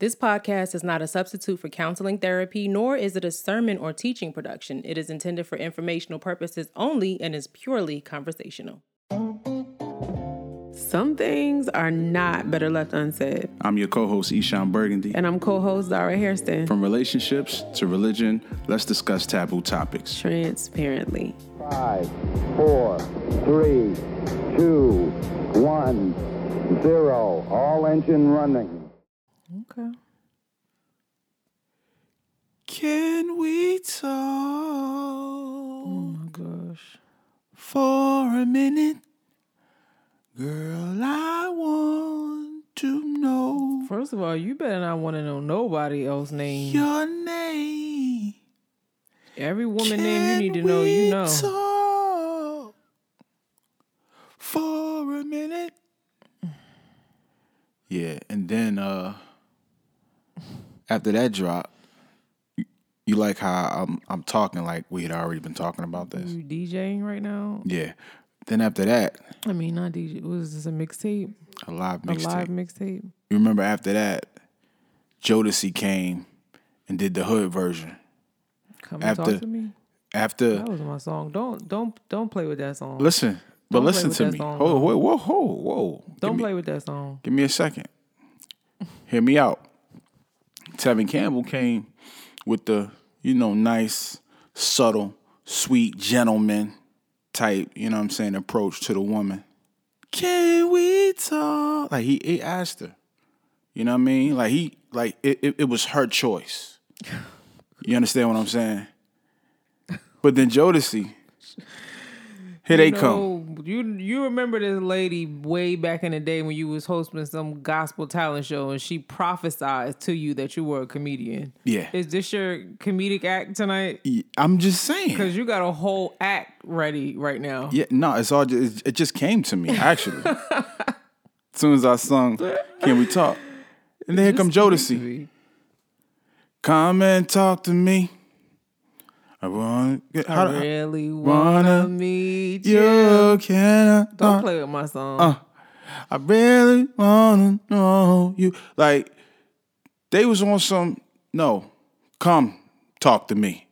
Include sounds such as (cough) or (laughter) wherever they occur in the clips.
This podcast is not a substitute for counseling therapy, nor is it a sermon or teaching production. It is intended for informational purposes only and is purely conversational. Some things are not better left unsaid. I'm your co-host Eshawn Burgundy. And I'm co-host Zara Hairston. From relationships to religion, let's discuss taboo topics. Transparently. Five, four, three, two, one, zero. All engine running. Okay. Can we talk Oh my gosh. for a minute? Girl, I want to know First of all, you better not want to know nobody else's name. your name. Every woman name you need to know, you know. Talk for a minute. Yeah, and then uh after that drop, you, like how I'm I'm talking like we had already been talking about this. You DJing right now? Yeah. Then after that, I mean, not DJ. Was this a mixtape? a live mixtape. A live mixtape. You remember after that, Jodeci came and did the hood version. Come and After- talk to me. After That was my song. Don't don't don't play with that song. listen, but Don't listen to me. song, Whoa, whoa, whoa, whoa, whoa. Don't me- play with that song. Give me a second. Hear me out. Tevin Campbell came with the, you know, nice, subtle, sweet gentleman type, you know what I'm saying, approach to the woman. Can we talk? Like he, he asked her. You know what I mean? Like he like it, it, it was her choice. You understand what I'm saying? (laughs) But then Jodeci, here they you come. You you remember this lady way back in the day when you was hosting some gospel talent show and she prophesied to you that you were a comedian. Yeah. Is this your comedic act tonight? I'm just saying. Because you got a whole act ready right now. Yeah, no, it's all just, it just came to me actually. as (laughs) soon as I sung, "Can we talk?" and then here come Jodeci. Come and talk to me. I want. How, I really wanna wanna meet you. you can. Don't Uh, play with my song. I really wanna know you. Like they was on some. No, come talk to me.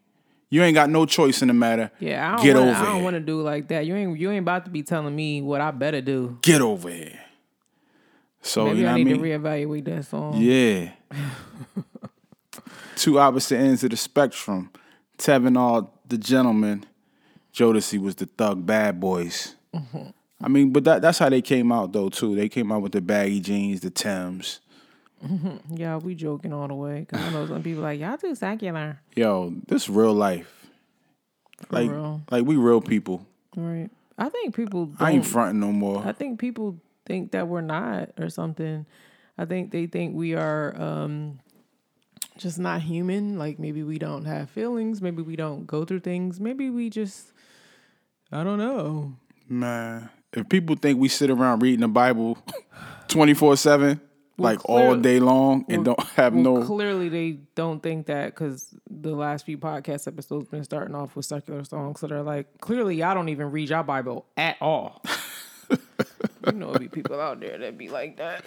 You ain't got no choice in the matter. yeah, I don't get wanna, over I don't want to do like that. You ain't you ain't about to be telling me what I better do. Get over here. So Maybe you know I what I need mean? to reevaluate that song. Yeah. (laughs) Two opposite ends of the spectrum. Tevin all the gentleman. Jodeci was the thug bad boys. I mean, but that that's how they came out though too. They came out with the baggy jeans, the Tims. Yeah, we joking all the way. Cause I know some people like y'all too secular. Yo, this real life. like real. like we real people. Right. I think people. I ain't fronting no more. I think people think that we're not or something. I think they think we are um, just not human. Like maybe we don't have feelings. Maybe we don't go through things. Maybe we just. I don't know. Man, if people think we sit around reading the Bible (laughs) 24/7 like all day long and well- don't have Well, no clearly they don't think that because the last few podcast episodes been starting off with secular songs. So they're like, clearly y'all don't even read your Bible at all. (laughs) you know, it be people out there that be like that.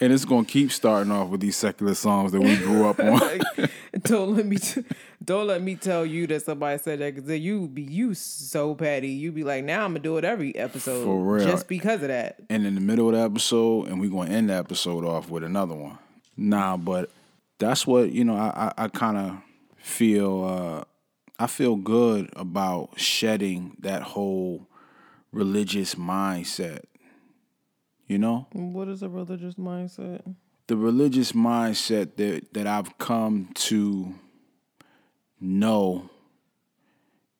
and it's going to keep starting off with these secular songs that we grew up on. (laughs) don't let me t- don't let me tell you that somebody said that because you be you so petty. You be like, now I'm gonna do it every episode For real. just because of that. and in the middle of the episode, and we're going to end the episode off with another one. Nah, but that's what you know. I I, I kind of feel uh, I feel good about shedding that whole religious mindset. You know, What is a religious mindset? the religious mindset that that I've come to know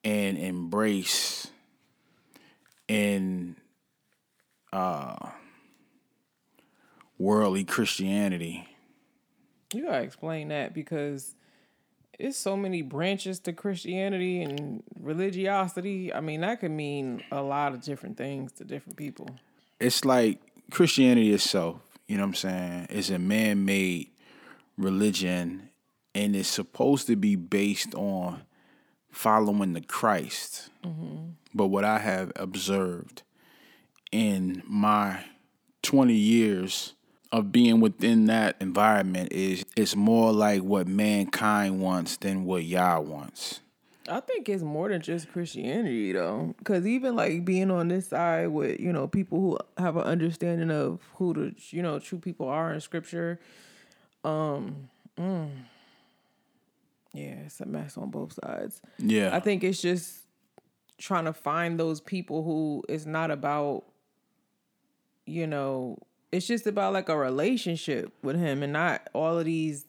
and embrace in uh worldly Christianity. You gotta explain that because it's so many branches to Christianity and religiosity. I mean, that could mean a lot of different things to different people. It's like Christianity itself, you know what I'm saying, is a man-made religion and it's supposed to be based on following the Christ. Mm-hmm. But what I have observed in my 20 years of being within that environment is it's more like what mankind wants than what Yah wants. I think it's more than just Christianity though, because even like being on this side with you know people who have an understanding of who the you know true people are in Scripture, um, mm, yeah, it's a mess on both sides. Yeah. I think it's just trying to find those people who it's not about, you know, it's just about like a relationship with him and not all of these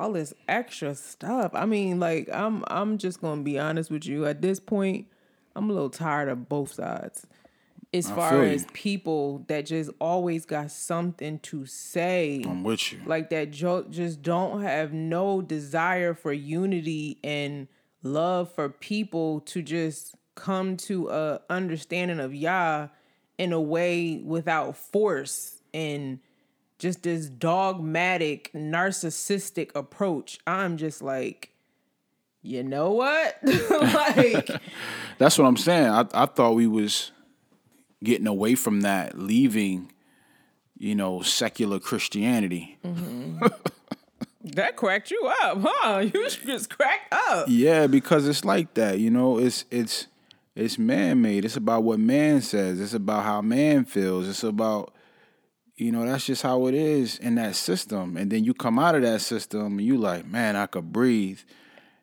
all this extra stuff. I mean, like I'm I'm just gonna be honest with you. At this point, I'm a little tired of both sides. As I far as people that just always got something to say I'm with you. like that jo- just don't have no desire for unity and love for people to just come to a understanding of Yah in a way without force and just this dogmatic narcissistic approach i'm just like you know what (laughs) like (laughs) That's what I'm saying. I I thought we was getting away from that, leaving, you know, secular Christianity. Mm-hmm. (laughs) that cracked you up huh you just cracked up Yeah, because it's like that, you know. It's it's it's man made. It's about what man says. It's about how man feels. It's about you know, that's just how it is in that system. And then you come out of that system and you like, man, I could breathe.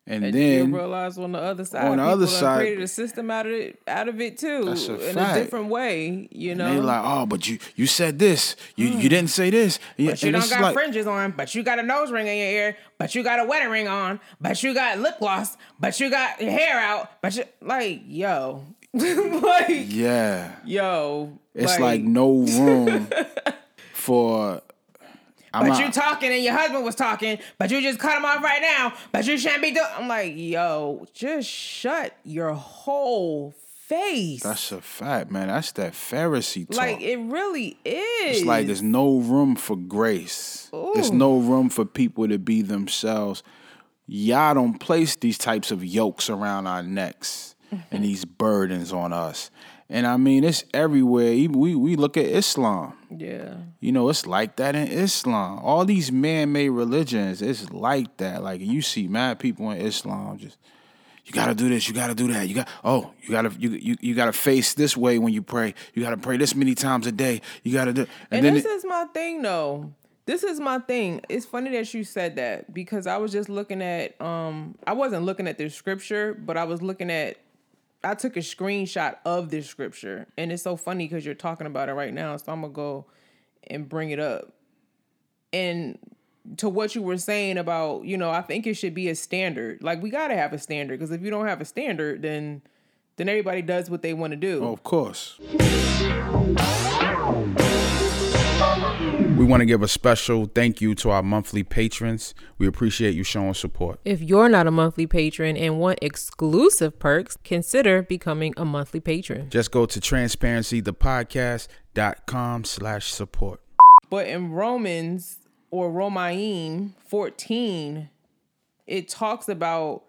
And, And then you realize on the other side, on the other side- created a system out of it, out of it too, That's a in fact. a different way. You know, they like, oh, but you you said this. You you didn't say this. Mm. But you don't got like- fringes on, but you got a nose ring in your ear, but you got a wedding ring on, but you got lip gloss, but you got your hair out, but you like, yo, (laughs) like, Yeah. yo, It's like, no room (laughs) for I'm but not, you talking and your husband was talking, but you just cut him off right now, but you shouldn't be doing. I'm like, yo, just shut your whole face. That's a fact, man. That's that Pharisee talk. like it really is. It's like there's no room for grace. There's no room for people to be themselves. Y'all don't place these types of yokes around our necks and mm-hmm. these burdens on us. And I mean, it's everywhere. Even we we look at Islam. yeah. You know, it's like that in Islam. All these man-made religions, it's like that. Like you see mad people in Islam just you gotta do this, you gotta do that. You got oh, you gotta you you, you gotta face this way when you pray. You gotta pray this many times a day. You gotta do And, then this it- is my thing though. This is my thing. It's funny that you said that because I was just looking at um I wasn't looking at the scripture, but I was looking at I took a screenshot of this scripture and it's so funny because you're talking about it right now. So I'm gonna go and bring it up. And to what you were saying about, you know, I think it should be a standard. Like we gotta have a standard because if you don't have a standard, then then everybody does what they want to do. Oh, of course. We want to give a special thank you to our monthly patrons. We appreciate you showing support. If you're not a monthly patron and want exclusive perks, consider becoming a monthly patron. Just go to transparencythepodcast.com slash support. But in Romans or Romaim 14, it talks about,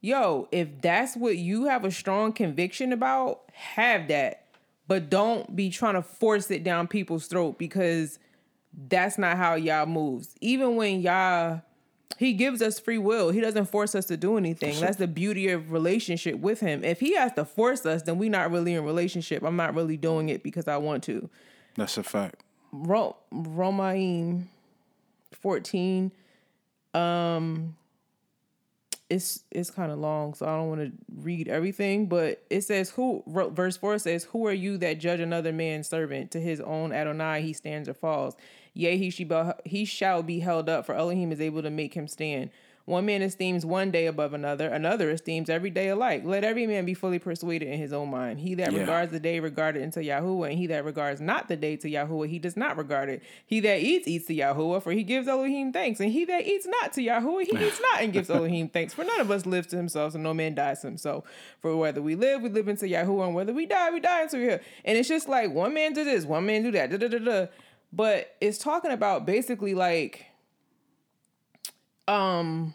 yo, if that's what you have a strong conviction about, have that. But don't be trying to force it down people's throat because that's not how Yah moves. Even when Yah he gives us free will. He doesn't force us to do anything. That's the beauty of relationship with him. If he has to force us, then we're not really in relationship. I'm not really doing it because I want to. That's a fact. Ro- Romaim 14 um it's it's kind of long so I don't want to read everything but it says who verse 4 says who are you that judge another man's servant to his own Adonai he stands or falls yea he shall be, he shall be held up for Elohim is able to make him stand one man esteems one day above another another esteems every day alike let every man be fully persuaded in his own mind he that Yeah. regards the day regarded unto Yahuwah, and he that regards not the day to Yahuwah, he does not regard it. He that eats, eats to Yahuwah, for he gives Elohim thanks. And he that eats not to Yahuwah, he eats not and gives (laughs) Elohim thanks. For none of us lives to himself, and no man dies to himself. For whether we live, we live into Yahuwah, and whether we die, we die into here. And it's just like one man do this, one man do that, da da da da. But it's talking about basically like, um,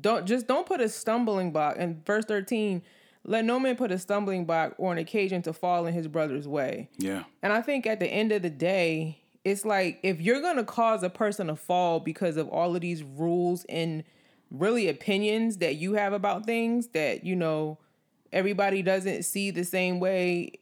don't just don't put a stumbling block in verse 13 let no man put a stumbling block or an occasion to fall in his brother's way Yeah. and i think at the end of the day it's like if you're gonna cause a person to fall because of all of these rules and really opinions that you have about things that you know everybody doesn't see the same way.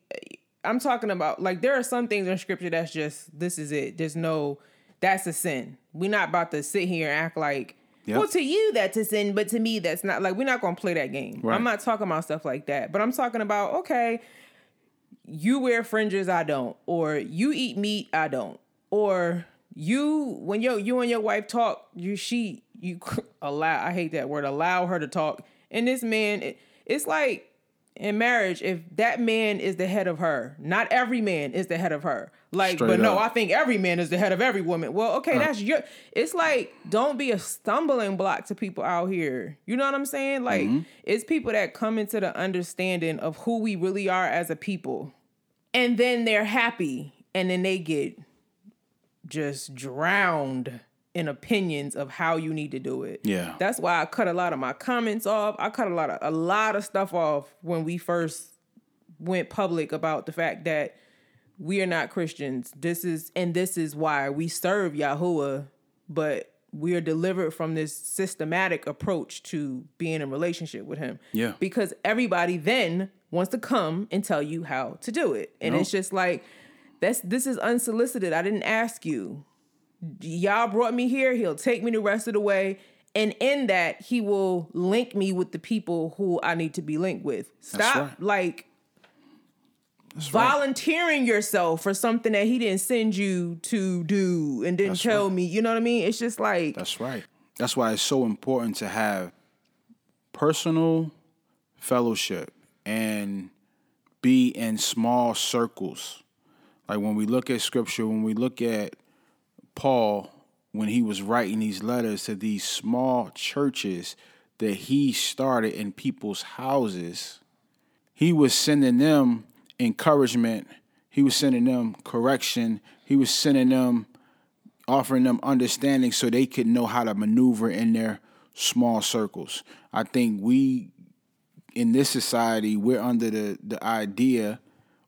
I'm talking about like there are some things in scripture that's just this is it. There's no that's a sin. We're not about to sit here and act like Yep. well to you that's a sin, but to me that's not like we're not gonna play that game. Right. I'm not talking about stuff like that. But I'm talking about okay, you wear fringes, I don't, or you eat meat, I don't, or you when yo you and your wife talk, you she you (laughs) allow I hate that word allow her to talk, and this man it, it's like in marriage if that man is the head of her, not every man is the head of her. Like, Straight but no, up. I think every man is the head of every woman. Well, okay, that's your. It's like don't be a stumbling block to people out here. You know what I'm saying? Like, Mm-hmm. it's people that come into the understanding of who we really are as a people and then they're happy and then they get just drowned in opinions of how you need to do it. Yeah. That's why I cut a lot of my comments off. I cut a lot of a lot of stuff off when we first went public about the fact that we are not Christians. This is and this is why we serve Yahuwah, but we are delivered from this systematic approach to being in relationship with him. Yeah. Because everybody then wants to come and tell you how to do it. And No. it's just like that's this is unsolicited. I didn't ask you. Yah brought me here, he'll take me the rest of the way. And in that, he will link me with the people who I need to be linked with. Stop right. like That's right. volunteering yourself for something that he didn't send you to do and didn't That's tell right. me. You know what I mean? It's just like That's right. That's why it's so important to have personal fellowship and be in small circles. Like when we look at scripture, when we look at Paul, when he was writing these letters to these small churches that he started in people's houses, he was sending them encouragement, he was sending them correction, he was sending them offering them understanding so they could know how to maneuver in their small circles. I think we in this society we're under the the idea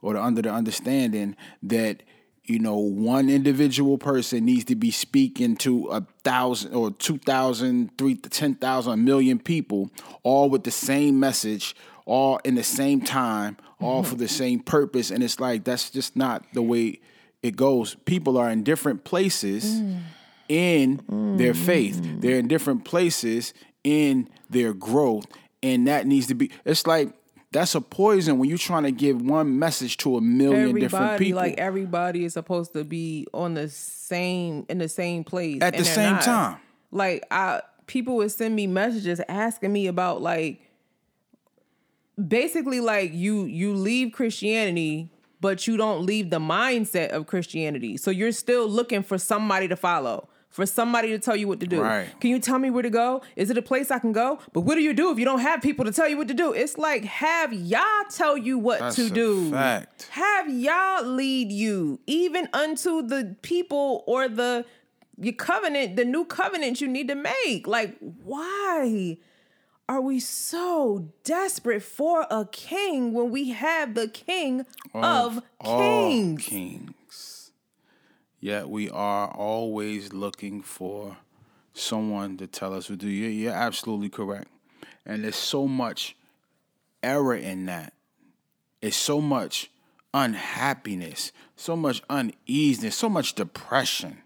or the, under the understanding that you know one individual person needs to be speaking to a thousand or two thousand, three to ten thousand, a million people, all with the same message, all in the same time, all for the (laughs) same purpose, and it's like that's just not the way it goes. People are in different places mm. in their mm. faith. They're in different places in their growth. And that needs to be it's like that's a poison when you're trying to give one message to a million different everybody, people like everybody is supposed to be on the same in the same place at the same not. time. Like I people would send me messages asking me about like basically like you you leave Christianity but you don't leave the mindset of Christianity. So you're still looking for somebody to follow, for somebody to tell you what to do. Right. Can you tell me where to go? Is it a place I can go? But what do you do if you don't have people to tell you what to do? It's like have Yah tell you what That's to do. fact. Have Yah lead you even unto the people or the your covenant, the new covenant you need to make. Like, why are we so desperate for a king when we have the king of, all kings? kings. Yet we are always looking for someone to tell us what to do. You're, you're absolutely correct. And there's so much error in that. It's so much unhappiness, so much uneasiness, so much depression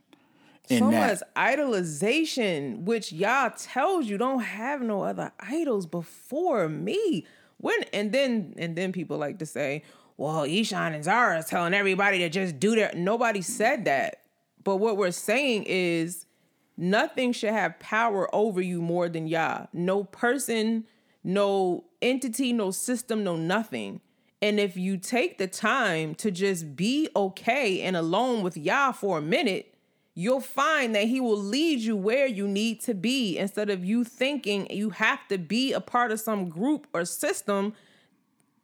in so that. much idolization, which Yah tells you don't have no other idols before me. When and then and then people like to say, "Well, Ishan and Zara is telling everybody to just do their." Nobody said that, but what we're saying is nothing should have power over you more than Yah. No person, no entity, no system, no nothing. And if you take the time to just be okay and alone with Yah for a minute, you'll find that he will lead you where you need to be instead of you thinking you have to be a part of some group or system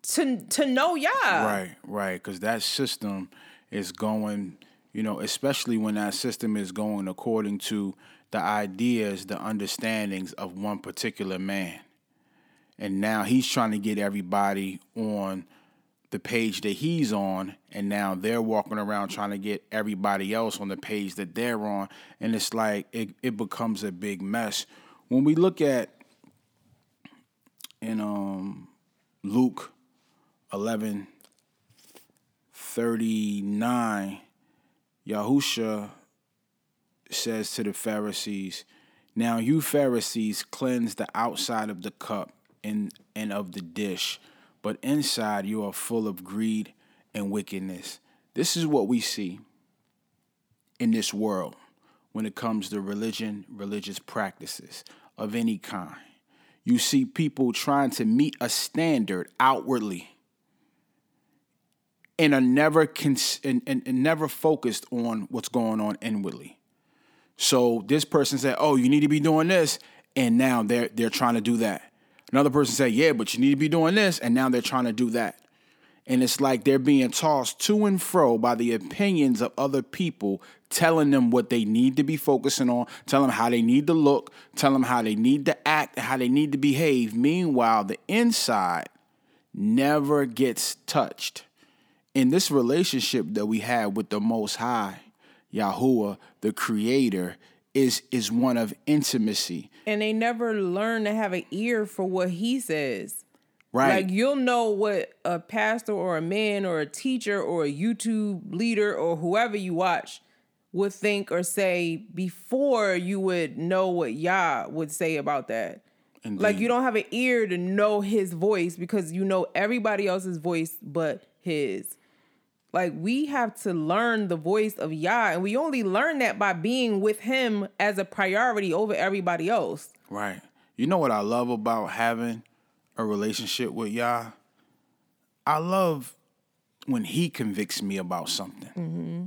to to know Yah. Right, right. Because that system is going, you know, especially when that system is going according to the ideas, the understandings of one particular man. And now he's trying to get everybody on the page that he's on, and now they're walking around trying to get everybody else on the page that they're on, and it's like it, it becomes a big mess. When we look at in um Luke eleven thirty nine, Yahusha says to the Pharisees, Now you Pharisees cleanse the outside of the cup and, and of the dish, but inside you are full of greed and wickedness. This is what we see in this world when it comes to religion, religious practices of any kind. You see people trying to meet a standard outwardly and are never cons- and, and, and never focused on what's going on inwardly. So this person said, "Oh, you need to be doing this," and now they're they're trying to do that. Another person said, "Yeah, but you need to be doing this," and now they're trying to do that. And it's like they're being tossed to and fro by the opinions of other people, telling them what they need to be focusing on, telling them how they need to look, telling them how they need to act, how they need to behave. Meanwhile, the inside never gets touched. In this relationship that we have with the Most High, Yahuwah, the Creator, is is one of intimacy. And they never learn to have an ear for what he says. Right. Like you'll know what a pastor or a man or a teacher or a YouTube leader or whoever you watch would think or say before you would know what Yah would say about that. Indeed. Like you don't have an ear to know his voice because you know everybody else's voice but his. Like we have to learn the voice of Yah, and we only learn that by being with him as a priority over everybody else. Right. You know what I love about having a relationship with Yah? I love when he convicts me about something. Mm-hmm.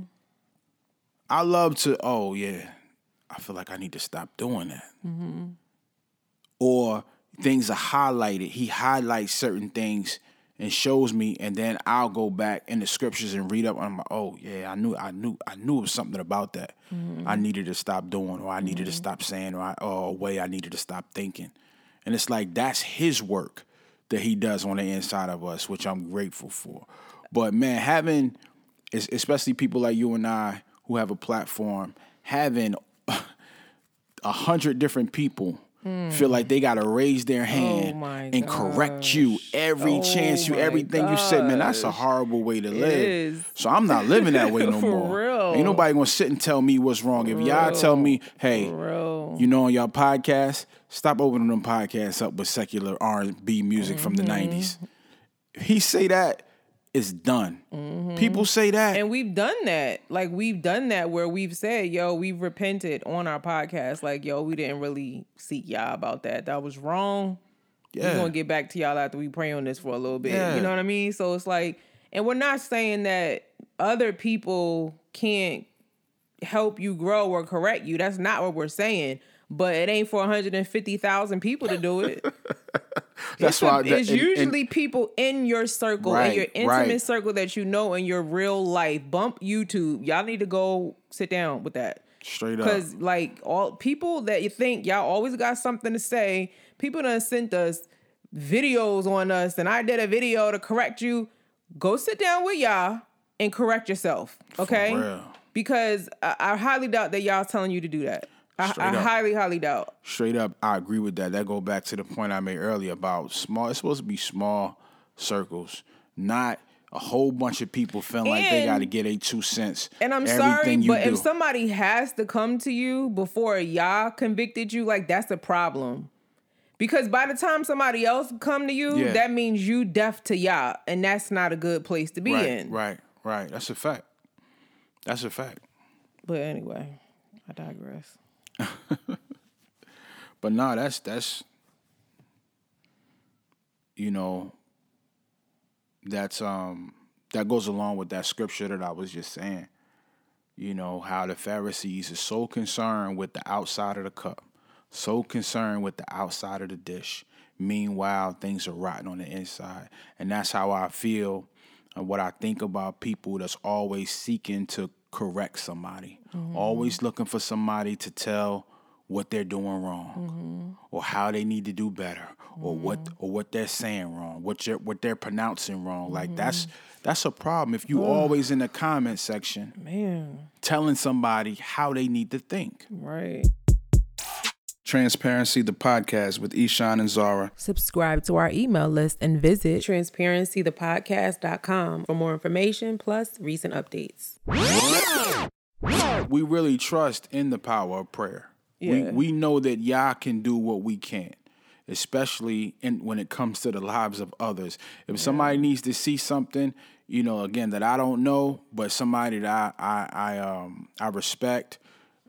I love to, oh, yeah, I feel like I need to stop doing that. Mm-hmm. Or things are highlighted. He highlights certain things and shows me, and then I'll go back in the scriptures and read up. I'm like, oh yeah, I knew, I knew, I knew it was something about that. Mm-hmm. I needed to stop doing, or I needed to mm-hmm. stop saying, or, I, or a way I needed to stop thinking. And it's like that's his work that he does on the inside of us, which I'm grateful for. But man, having, especially people like you and I who have a platform, having (laughs) a hundred different people feel like they gotta raise their hand Hmm. Oh and correct you every Oh chance you, everything you said, man, that's a horrible way to live. is. So I'm not living that way (laughs) no more. real. Ain't nobody gonna sit and tell me what's wrong. If Yah tell me, hey, real. you know, on y'all podcast, stop opening them podcasts up with secular R and B music from the Mm-hmm. '90s. If he say that, it's done. People say that. Mm-hmm. And we've done that. Like we've done that where we've said, yo, we've repented on our podcast. Like, yo, we didn't really seek Yah about that. That was wrong. yeah. We're gonna get back to y'all after we pray on this for a little bit. Yeah. You know what I mean? So it's like, and we're not saying that other people can't help you grow or correct you. That's not what we're saying. But it ain't for 150,000 people to do it. (laughs) That's it's a- why. that- it's and- and- usually people in your circle, in your intimate right. circle that you know in your real life. Bump YouTube. Y'all need to go sit down with that. straight up. Because like all people that you think y'all always got something to say, people done sent us videos on us, and I did a video to correct you. Go sit down with Yah and correct yourself, okay? real. Because I, I highly doubt that Yah telling you to do that. I, I highly, highly doubt. Straight up, I agree with that. That go back to the point I made earlier about small. It's supposed to be small circles, not a whole bunch of people feeling like they got to get a two cents. And I'm sorry, but do. if somebody has to come to you before Yah convicted you, like that's a problem. Because by the time somebody else come to you, Yeah. that means you deaf to Yah, and that's not a good place to be right, in. right, right. That's a fact. That's a fact. But anyway, I digress. (laughs) But nah, that's that's you know that's um that goes along with that scripture that I was just saying. You know, how the Pharisees are so concerned with the outside of the cup, so concerned with the outside of the dish. Meanwhile, things are rotten on the inside. And that's how I feel and what I think about people that's always seeking to correct somebody, always looking for somebody to tell what they're doing wrong or how they need to do better or what or what they're saying wrong, what you're, what they're pronouncing wrong. Like that's that's a problem if you always in the comment section Man, telling somebody how they need to think. right. Transparency the podcast with Ishan and Zara. Subscribe to our email list and visit transparencythepodcast.com for more information plus recent updates. We really trust in the power of prayer. We Yeah. we know that Yah can do what we can't, especially in when it comes to the lives of others. If somebody needs to see something, you know, again that I don't know, but somebody that I I, I um I respect,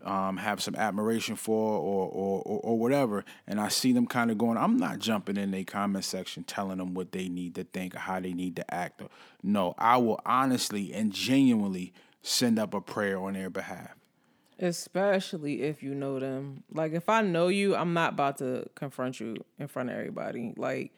um, have some admiration for or, or or or whatever, and I see them kind of going, I'm not jumping in their comment section telling them what they need to think or how they need to act. No, I will honestly and genuinely send up a prayer on their behalf. Especially if you know them. Like if I know you, I'm not about to confront you in front of everybody. Like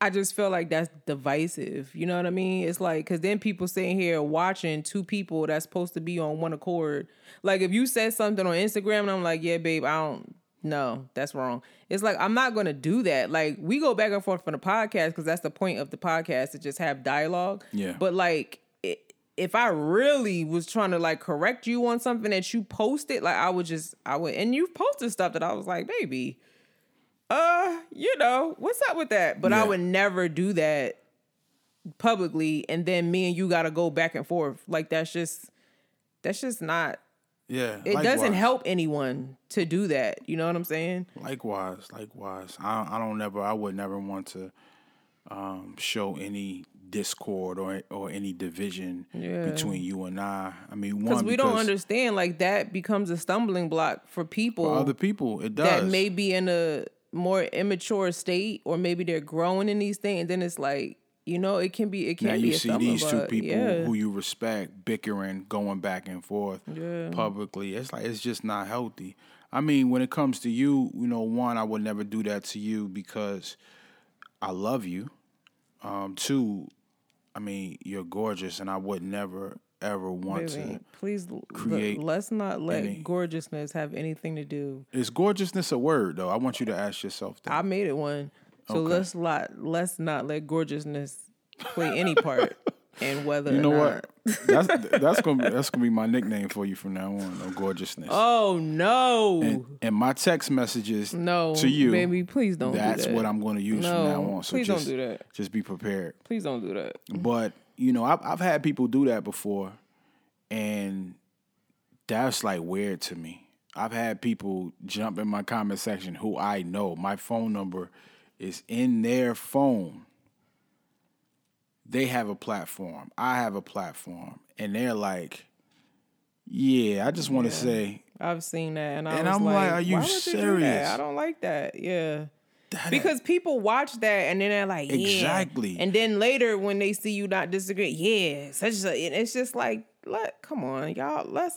I just feel like that's divisive. You know what I mean? It's like because then people sitting here watching two people that's supposed to be on one accord. Like if you said something on Instagram and I'm like, yeah, babe, I don't. No, that's wrong. It's like I'm not gonna do that. Like we go back and forth from the podcast because that's the point of the podcast to just have dialogue. Yeah. But like if I really was trying to like correct you on something that you posted, like I would just I would and you've posted stuff that I was like, baby, uh, you know, what's up with that? But I would never do that publicly and then me and you gotta go back and forth. Like that's just that's just not Yeah, it doesn't help anyone to do that. You know what I'm saying? Likewise, likewise. I I don't never. I would never want to um, show any discord or or any division Yeah. between you and I. I mean, one Because we don't understand like that becomes a stumbling block for people for other people it does. that may be in a more immature state or maybe they're growing in these things and then it's like you know it can be it can now be you see these two people yeah. who you respect bickering, going back and forth Yeah. publicly. It's like it's just not healthy. I mean, when it comes to you, you know, one, I would never do that to you because I love you. Um, two, I mean, you're gorgeous, and I would never ever want Baby, to. please create let's not let any- gorgeousness have anything to do Is gorgeousness a word though? I want you to ask yourself that. i made it one so Okay. let's not let's not let gorgeousness play any part (laughs) in whether you know or what? That's (laughs) that's gonna be, that's gonna be my nickname for you from now on. No gorgeousness. oh no and, and my text messages no to you. baby please don't that's do that. what I'm going to use no from now on. So please just, don't do that Just be prepared. please don't do that But you know, I've I've had people do that before, and that's like weird to me. I've had people jump in my comment section who I know. My phone number is in their phone. They have a platform. I have a platform, and they're like, "Yeah, I just want to say." I've seen that, and I I'm like, like, are you would You serious? I don't like that. Yeah, that- because people watch that and then they're like, yeah. Exactly. And then later when they see you not disagree, yeah, such a, it's just like, let come on, y'all, let's,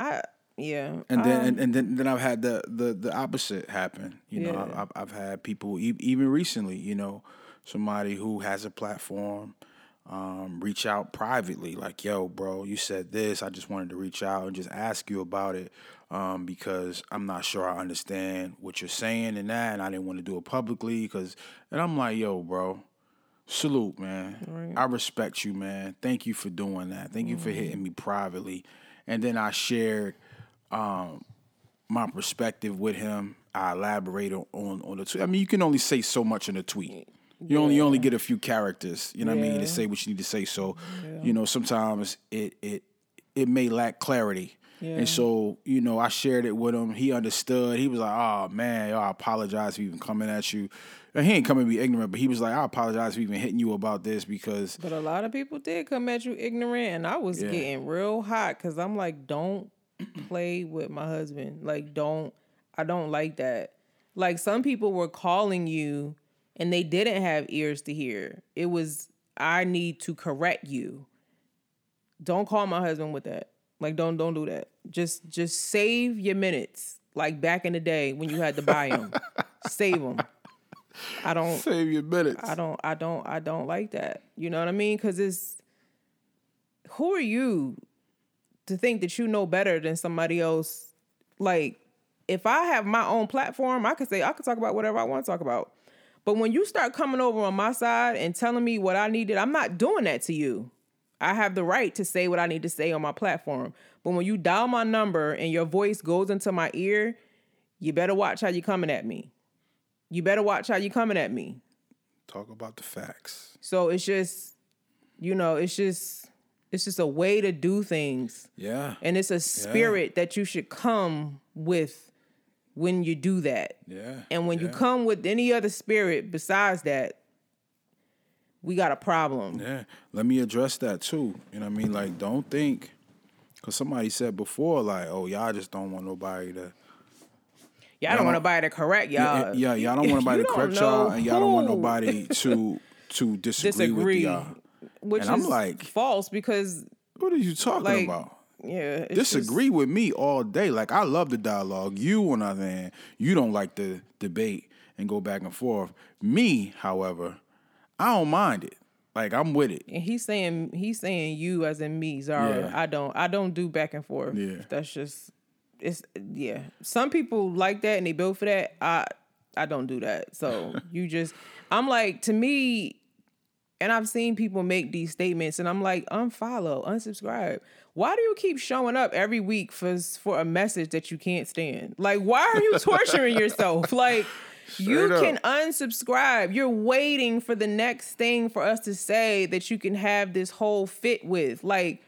I, yeah, And then um, and, and then then I've had the the the opposite happen. You know, Yeah. I've I've had people even recently. You know, somebody who has a platform um, reach out privately, like, "Yo, bro, you said this. I just wanted to reach out and just ask you about it um, because I'm not sure I understand what you're saying and that, and I didn't want to do it publicly because." And I'm like, "Yo, bro." Salute, man. I respect you, man. Thank you for doing that. Thank you for hitting me privately. And then I shared um, my perspective with him. I elaborated on on, on the tweet. I mean, you can only say so much in a tweet. You only you only get a few characters. You know what I mean to say what you need to say. So, you know, sometimes it it it may lack clarity. Yeah. And so, you know, I shared it with him. He understood. He was like, "Oh man, yo, I apologize for even coming at you." And he ain't coming to be ignorant, but he was like, "I apologize for even hitting you about this because but a lot of people did come at you ignorant, and I was Yeah. getting real hot because I'm like, don't play with my husband. Like, don't, I don't like that. Like, some people were calling you and they didn't have ears to hear. It was, I need to correct you. Don't call my husband with that. Like, don't, don't do that. Just, just save your minutes. Like back in the day when you had to buy them, (laughs) save them. I don't, save your minutes." I don't I don't I don't like that. You know what I mean? Cuz it's who are you to think that you know better than somebody else like if I have my own platform, I could say I could talk about whatever I want to talk about. But when you start coming over on my side and telling me what I needed, I'm not doing that to you. I have the right to say what I need to say on my platform. But when you dial my number and your voice goes into my ear, you better watch how you coming at me. You better watch how you coming at me. Talk about the facts. So it's just, you know, it's just it's just a way to do things. Yeah. And it's a spirit that you should come with when you do that. Yeah. And when you come with any other spirit besides that, we got a problem. Yeah. Let me address that too. You know what I mean? Like, don't think, because somebody said before, like, oh, y'all just don't want nobody to. Y'all don't want nobody to correct y'all. Yeah, yeah, y'all don't want (laughs) nobody to correct y'all, and y'all don't want nobody to (laughs) to disagree, with disagree. y'all. Which And I'm is like- false because What are you talking like about? Yeah, Disagree with me all day. Like I love the dialogue. You, on the other hand, you don't like the debate and go back and forth. Me, however, I don't mind it. Like I'm with it. And he's saying he's saying you as in me, Zara. Yeah. I don't I don't do back and forth. Yeah. That's just it's yeah. Some people like that and they build for that. I I don't do that. So (laughs) you just I'm like to me and I've seen people make these statements, and I'm like, unfollow, unsubscribe. Why do you keep showing up every week for for a message that you can't stand? Like, why are you torturing yourself? (laughs) Like, you up. can unsubscribe. You're waiting for the next thing for us to say that you can have this whole fit with. Like,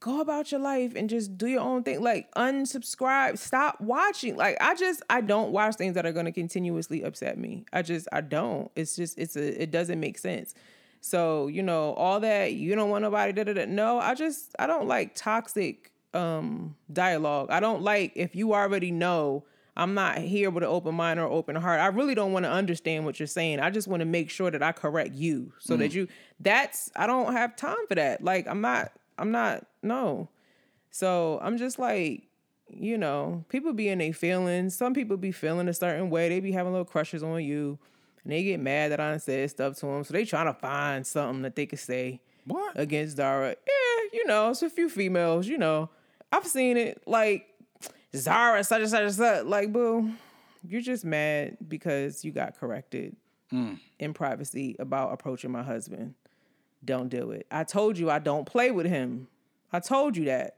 go about your life and just do your own thing. Like, unsubscribe. Stop watching. Like, I just I don't watch things that are gonna continuously upset me. I just I don't. It's just it's a it doesn't make sense. So, you know, all that you don't want nobody da da da. No, I just I don't like toxic um dialogue. I don't like if you already know I'm not here with an open mind or open heart. I really don't want to understand what you're saying. I just want to make sure that I correct you so that you that's I don't have time for that. Like I'm not I'm not no. So I'm just like, you know, people be in their feelings. Some people be feeling a certain way. They be having little crushes on you. And they get mad that I said stuff to them. So they trying to find something that they could say What? against Zara. Yeah, you know, it's a few females, you know. I've seen it like Zara, such and such and such. Like, boo, you're just mad because you got corrected mm. in privacy about approaching my husband. Don't do it. I told you I don't play with him. I told you that.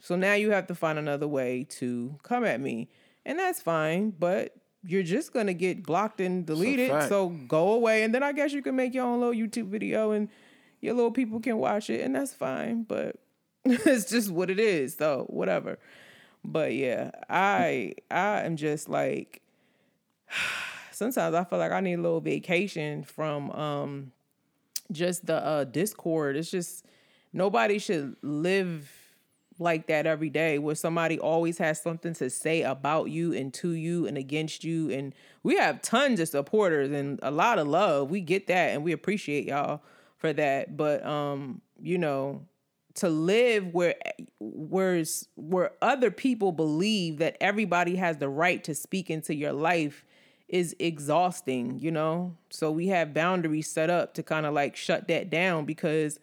So now you have to find another way to come at me. And that's fine, but you're just gonna get blocked and deleted. So go away. And then I guess you can make your own little YouTube video and your little people can watch it, and that's fine. But (laughs) it's just what it is. So whatever. But yeah, I I am just like (sighs) sometimes I feel like I need a little vacation from um just the uh discord. It's just nobody should live like that every day where somebody always has something to say about you and to you and against you. And we have tons of supporters and a lot of love. We get that and we appreciate y'all for that. But um you know to live where where's where other people believe that everybody has the right to speak into your life is exhausting, you know? So we have boundaries set up to kind of like shut that down because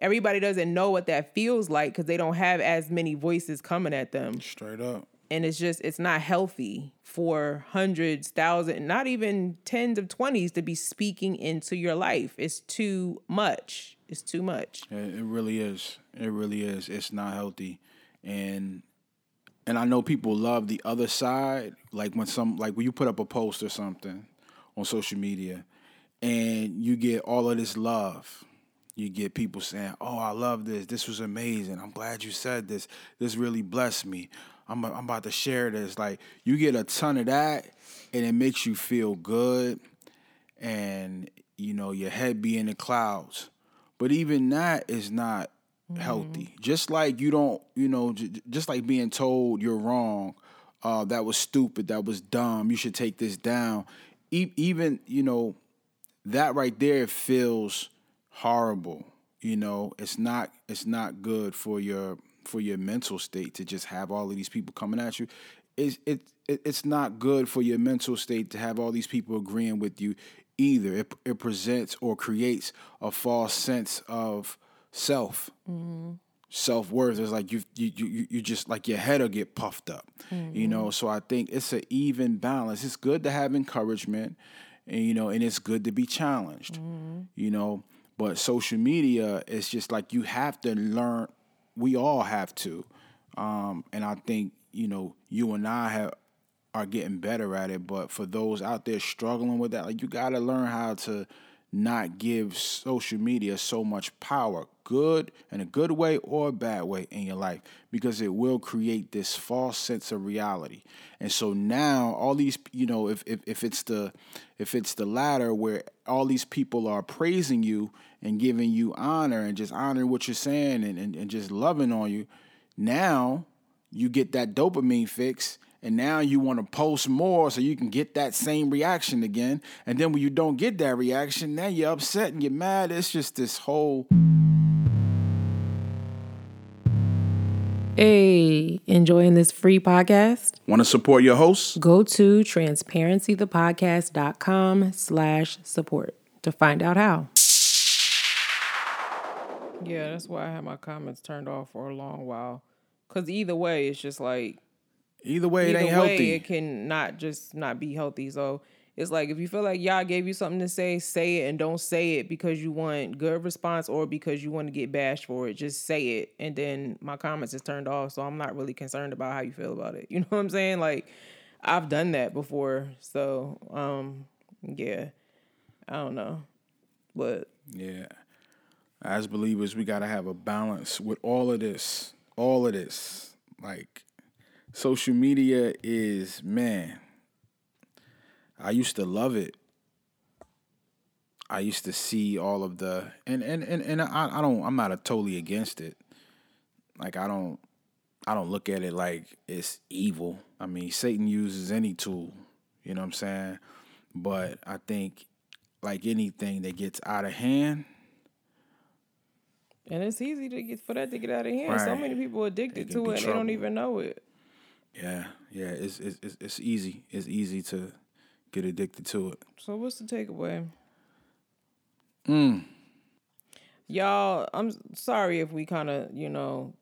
everybody doesn't know what that feels like because they don't have as many voices coming at them. Straight up. And it's just, it's not healthy for hundreds, thousands, not even tens of twenties to be speaking into your life. It's too much. It's too much. It, it really is. It really is. It's not healthy, and and I know people love the other side. Like when some like when you put up a post or something on social media, and you get all of this love. You get people saying, "Oh, I love this. This was amazing. I'm glad you said this. This really blessed me. I'm I'm about to share this." Like you get a ton of that, and it makes you feel good, and you know your head be in the clouds. But even that is not healthy. Just like you don't, you know, j- just like being told you're wrong, uh, that was stupid, that was dumb, you should take this down. E- even, you know, that right there feels horrible. You know, it's not it's not good for your for your mental state to just have all of these people coming at you. It's it, it it's not good for your mental state to have all these people agreeing with you either. It it presents or creates a false sense of self. self worth. is like you you you you just like your head will get puffed up, you know. So I think it's an even balance. It's good to have encouragement, and you know, and it's good to be challenged, you know. But social media is just like you have to learn. We all have to, um, and I think you know you and I have are getting better at it. But for those out there struggling with that, like you got to learn how to not give social media so much power, good in a good way or a bad way in your life, because it will create this false sense of reality. And so now all these, you know, if if, if it's the if it's the latter where all these people are praising you and giving you honor and just honoring what you're saying and, and, and just loving on you, now you get that dopamine fix and now you want to post more so you can get that same reaction again and then when you don't get that reaction now you're upset and you're mad it's just this whole Hey, enjoying this free podcast? want to support your hosts Go to transparencythepodcast.com slash support to find out how. Yeah, that's why I had my comments turned off for a long while. Cause either way, it's just like either way it ain't way, healthy it can not just not be healthy. So it's like if you feel like y'all gave you something to say, say it and don't say it because you want good response or because you want to get bashed for it. Just say it. And then my comments is turned off. So I'm not really concerned about how you feel about it. (laughs) You know what I'm saying? Like I've done that before. So um yeah. I don't know. But yeah as believers we got to have a balance with all of this all of this like social media is man i used to love it. I used to see all of the and and and, and I, I don't i'm not a totally against it. Like i don't i don't look at it like it's evil. I mean satan uses any tool you know what i'm saying? But i think like anything that gets out of hand and it's easy to get for that to get out of hand. So many people addicted to it and they don't even know it. Yeah, yeah, it's it's it's- it's easy. It's easy to get addicted to it. So what's the takeaway? Mm. Y'all, I'm sorry if we kind of, you know,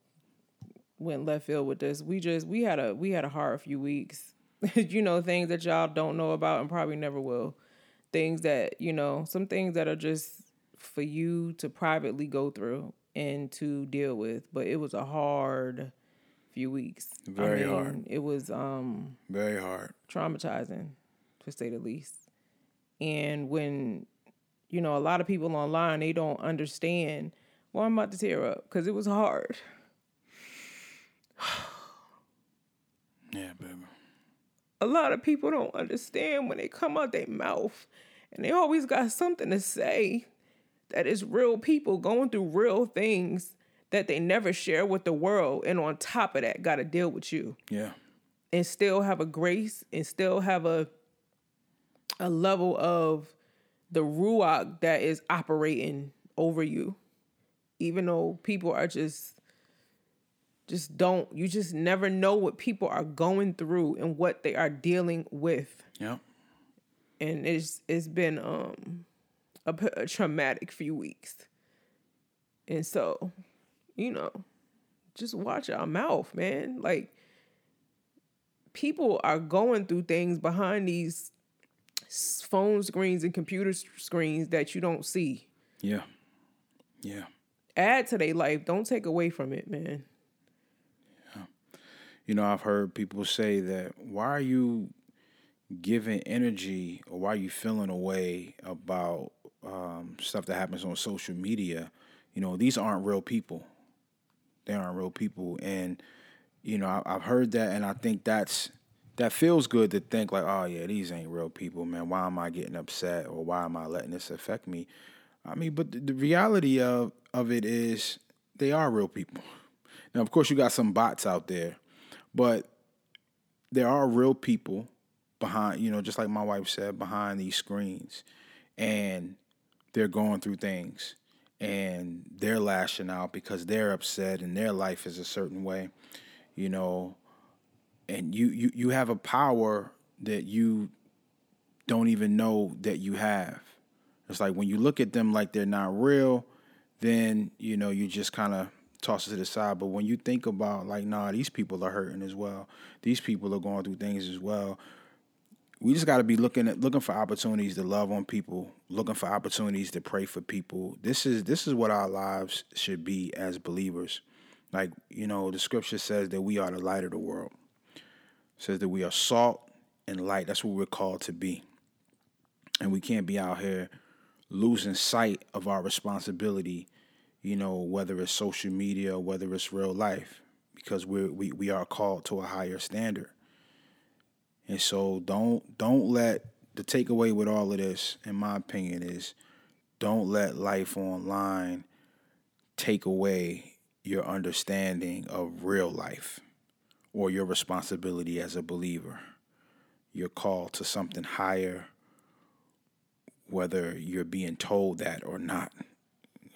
went left field with this. We just we had a we had a hard few weeks. (laughs) you know, things that y'all don't know about and probably never will. Things that, you know, some things that are just for you to privately go through and to deal with. But it was a hard few weeks. I Very hard. It was um Very hard. traumatizing to say the least and when you know a lot of people online they don't understand well i'm about to tear up because it was hard (sighs) Yeah, baby. a lot of people don't understand when they come out their mouth and they always got something to say that is real people going through real things that they never share with the world and on top of that got to deal with you. Yeah. and still have a grace and still have a a level of the ruach that is operating over you. Even though people are just just don't you just never know what people are going through and what they are dealing with. Yeah and it's it's been um a traumatic few weeks. And so you know just watch our mouth man like people are going through things behind these phone screens and computer screens that you don't see Yeah. Yeah. add to their life don't take away from it man You know, I've heard people say that why are you giving energy or why are you feeling a way about um, stuff that happens on social media? You know, these aren't real people. They aren't real people, and you know, I, I've heard that, and I think that's that feels good to think like, oh yeah, these ain't real people, man. Why am I getting upset or why am I letting this affect me? I mean, but the, the reality of of it is they are real people. Now, of course, you got some bots out there, but there are real people behind, you know, just like my wife said, behind these screens, and they're going through things and they're lashing out because they're upset and their life is a certain way, you know, and you you you have a power that you don't even know that you have. It's like when you look at them like they're not real, then you know you just kind of toss it to the side. But when you think about like, nah, these people are hurting as well. These people are going through things as well. We just got to be looking at looking for opportunities to love on people, looking for opportunities to pray for people. This is this is what our lives should be as believers. Like you know, the scripture says that we are the light of the world. It says that we are salt and light. That's what we're called to be. And we can't be out here losing sight of our responsibility you know, whether it's social media or whether it's real life, because we're, we we are called to a higher standard. And so don't don't let the takeaway with all of this, in my opinion, is don't let life online take away your understanding of real life or your responsibility as a believer. Your call to something higher, whether you're being told that or not.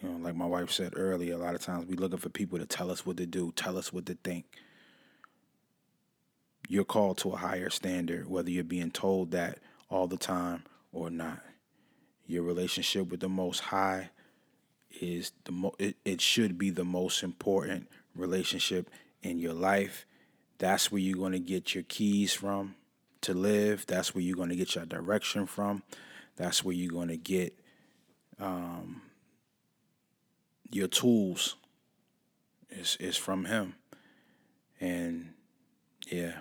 You know, like my wife said earlier, a lot of times we looking for people to tell us what to do, tell us what to think. You're called to a higher standard, whether you're being told that all the time or not. Your relationship with the Most High is the mo- it, it should be the most important relationship in your life. That's where you're going to get your keys from to live. That's where you're going to get your direction from. That's where you're going to get um, your tools is is from him. And yeah.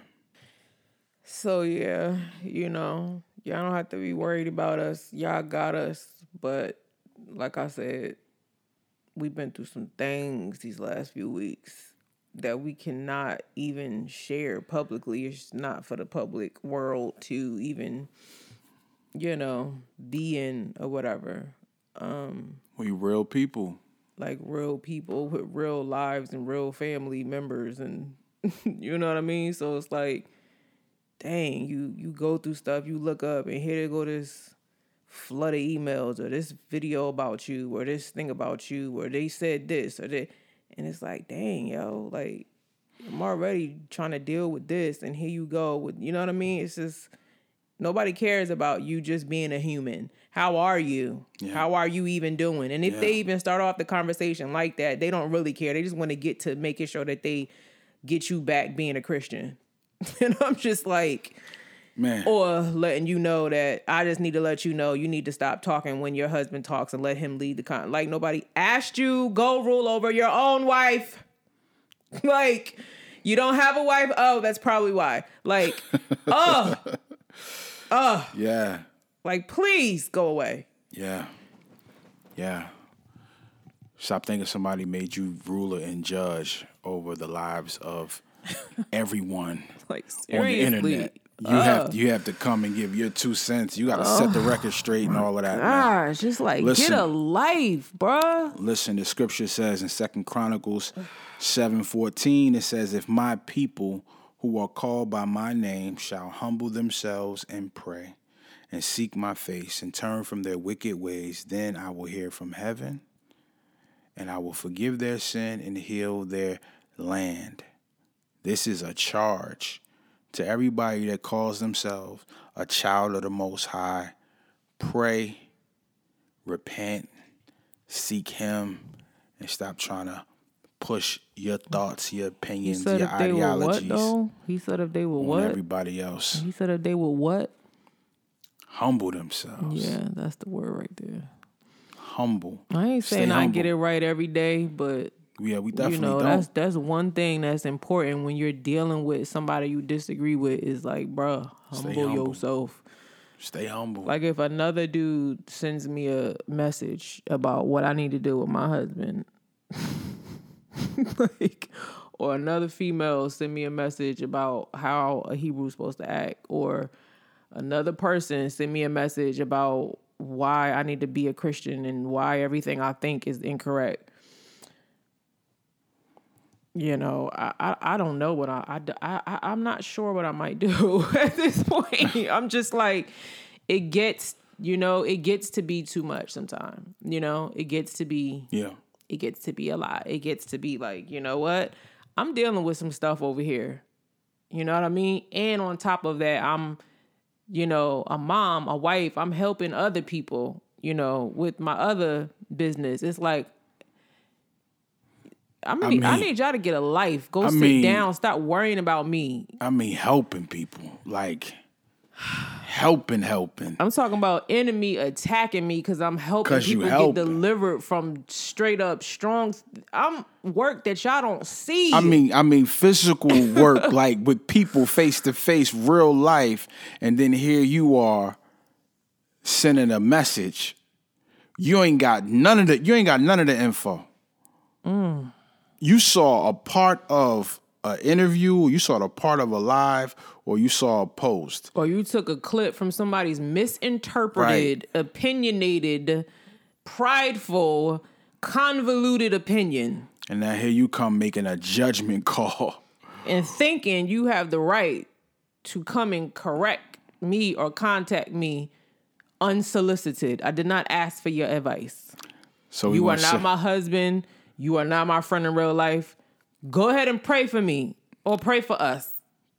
So yeah, you know, y'all don't have to be worried about us. Y'all got us. But like I said, we've been through some things these last few weeks that we cannot even share publicly. It's not for the public world to even, you know, be in or whatever. Um We real people like real people with real lives and real family members and (laughs) you know what I mean? So it's like dang, you you go through stuff, you look up and here they go this flood of emails or this video about you or this thing about you or they said this or that and it's like, dang, yo, like I'm already trying to deal with this and here you go with you know what I mean? It's just Nobody cares about you just being a human. How are you? Yeah. How are you even doing? And if yeah. they even start off the conversation like that, they don't really care. They just want to get to making sure that they get you back being a Christian. (laughs) and I'm just like, man. Or letting you know that I just need to let you know you need to stop talking when your husband talks and let him lead the con. Like nobody asked you, go rule over your own wife. (laughs) like, you don't have a wife? Oh, that's probably why. Like, (laughs) oh. Ugh. Yeah. Like, please go away. Yeah. Yeah. Stop thinking somebody made you ruler and judge over the lives of everyone (laughs) like on the internet. You have oh. you have to come and give your two cents. You got to set the oh record straight and all of that. Gosh, just like listen, get a life, bruh. Listen, the scripture says in Second Chronicles seven fourteen, it says, "If my people who are called by my name shall humble themselves and pray and seek my face and turn from their wicked ways, then I will hear from heaven and I will forgive their sin and heal their land. This is a charge to everybody that calls themselves a child of the Most High. Pray, repent, seek Him, and stop trying to push your thoughts, your opinions, your ideologies. What, he said if they were what? Everybody else. He said if they were what? Humble themselves. Yeah, that's the word right there. Humble. I ain't saying I get it right every day, but yeah, we definitely you know don't. that's that's one thing that's important when you're dealing with somebody you disagree with is like, bruh, humble, humble. yourself. Stay humble. Like if another dude sends me a message about what I need to do with my husband, (laughs) like, or another female send me a message about how a Hebrew's supposed to act, or another person send me a message about why I need to be a Christian and why everything I think is incorrect. You know, I, I, I don't know what I, I, I, I'm not sure what I might (laughs) do at this point. I'm just like, it gets, you know, it gets to be too much sometimes. You know, it gets to be, yeah it gets to be a lot. It gets to be like, you know what? I'm dealing with some stuff over here. You know what I mean? And on top of that, I'm, you know, a mom, a wife. I'm helping other people, you know, with my other business. It's like I mean, I, mean- need y'all to get a life. Go I sit mean- down. Stop worrying about me. I mean, helping people, like helping, helping. I'm talking about enemy attacking me because I'm helping 'Cause people get delivered from straight up strong. I'm work that y'all don't see. I mean, I mean, physical (laughs) work, like with people face to face, real life, and then here you are sending a message. You ain't got none of the. You ain't got none of the info. Mm. You saw a part of an interview, you saw a part of a live, or you saw a post. or you took a clip from somebody's misinterpreted, opinionated, prideful, convoluted opinion. And now here you come making a judgment call. and thinking you have the right to come and correct me or contact me unsolicited. I did not ask for your advice. So You are not say- my husband. You are not my friend in real life. Go ahead and pray for me or pray for us.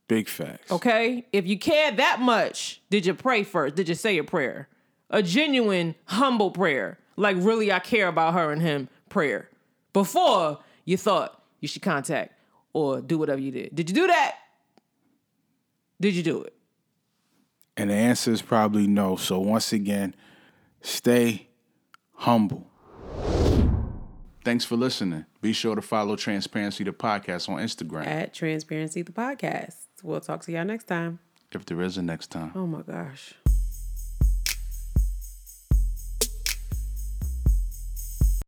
big facts. Okay? If you care that much, did you pray first? Did you say a prayer? A genuine, humble prayer. Like, really, I care about her and him prayer. Before you thought you should contact or do whatever you did. Did you do that? Did you do it? And the answer is probably no. So once again, stay humble. Thanks for listening. Be sure to follow Transparency the Podcast on Instagram. At Transparency the Podcast. We'll talk to y'all next time. If there is a next time. Oh my gosh.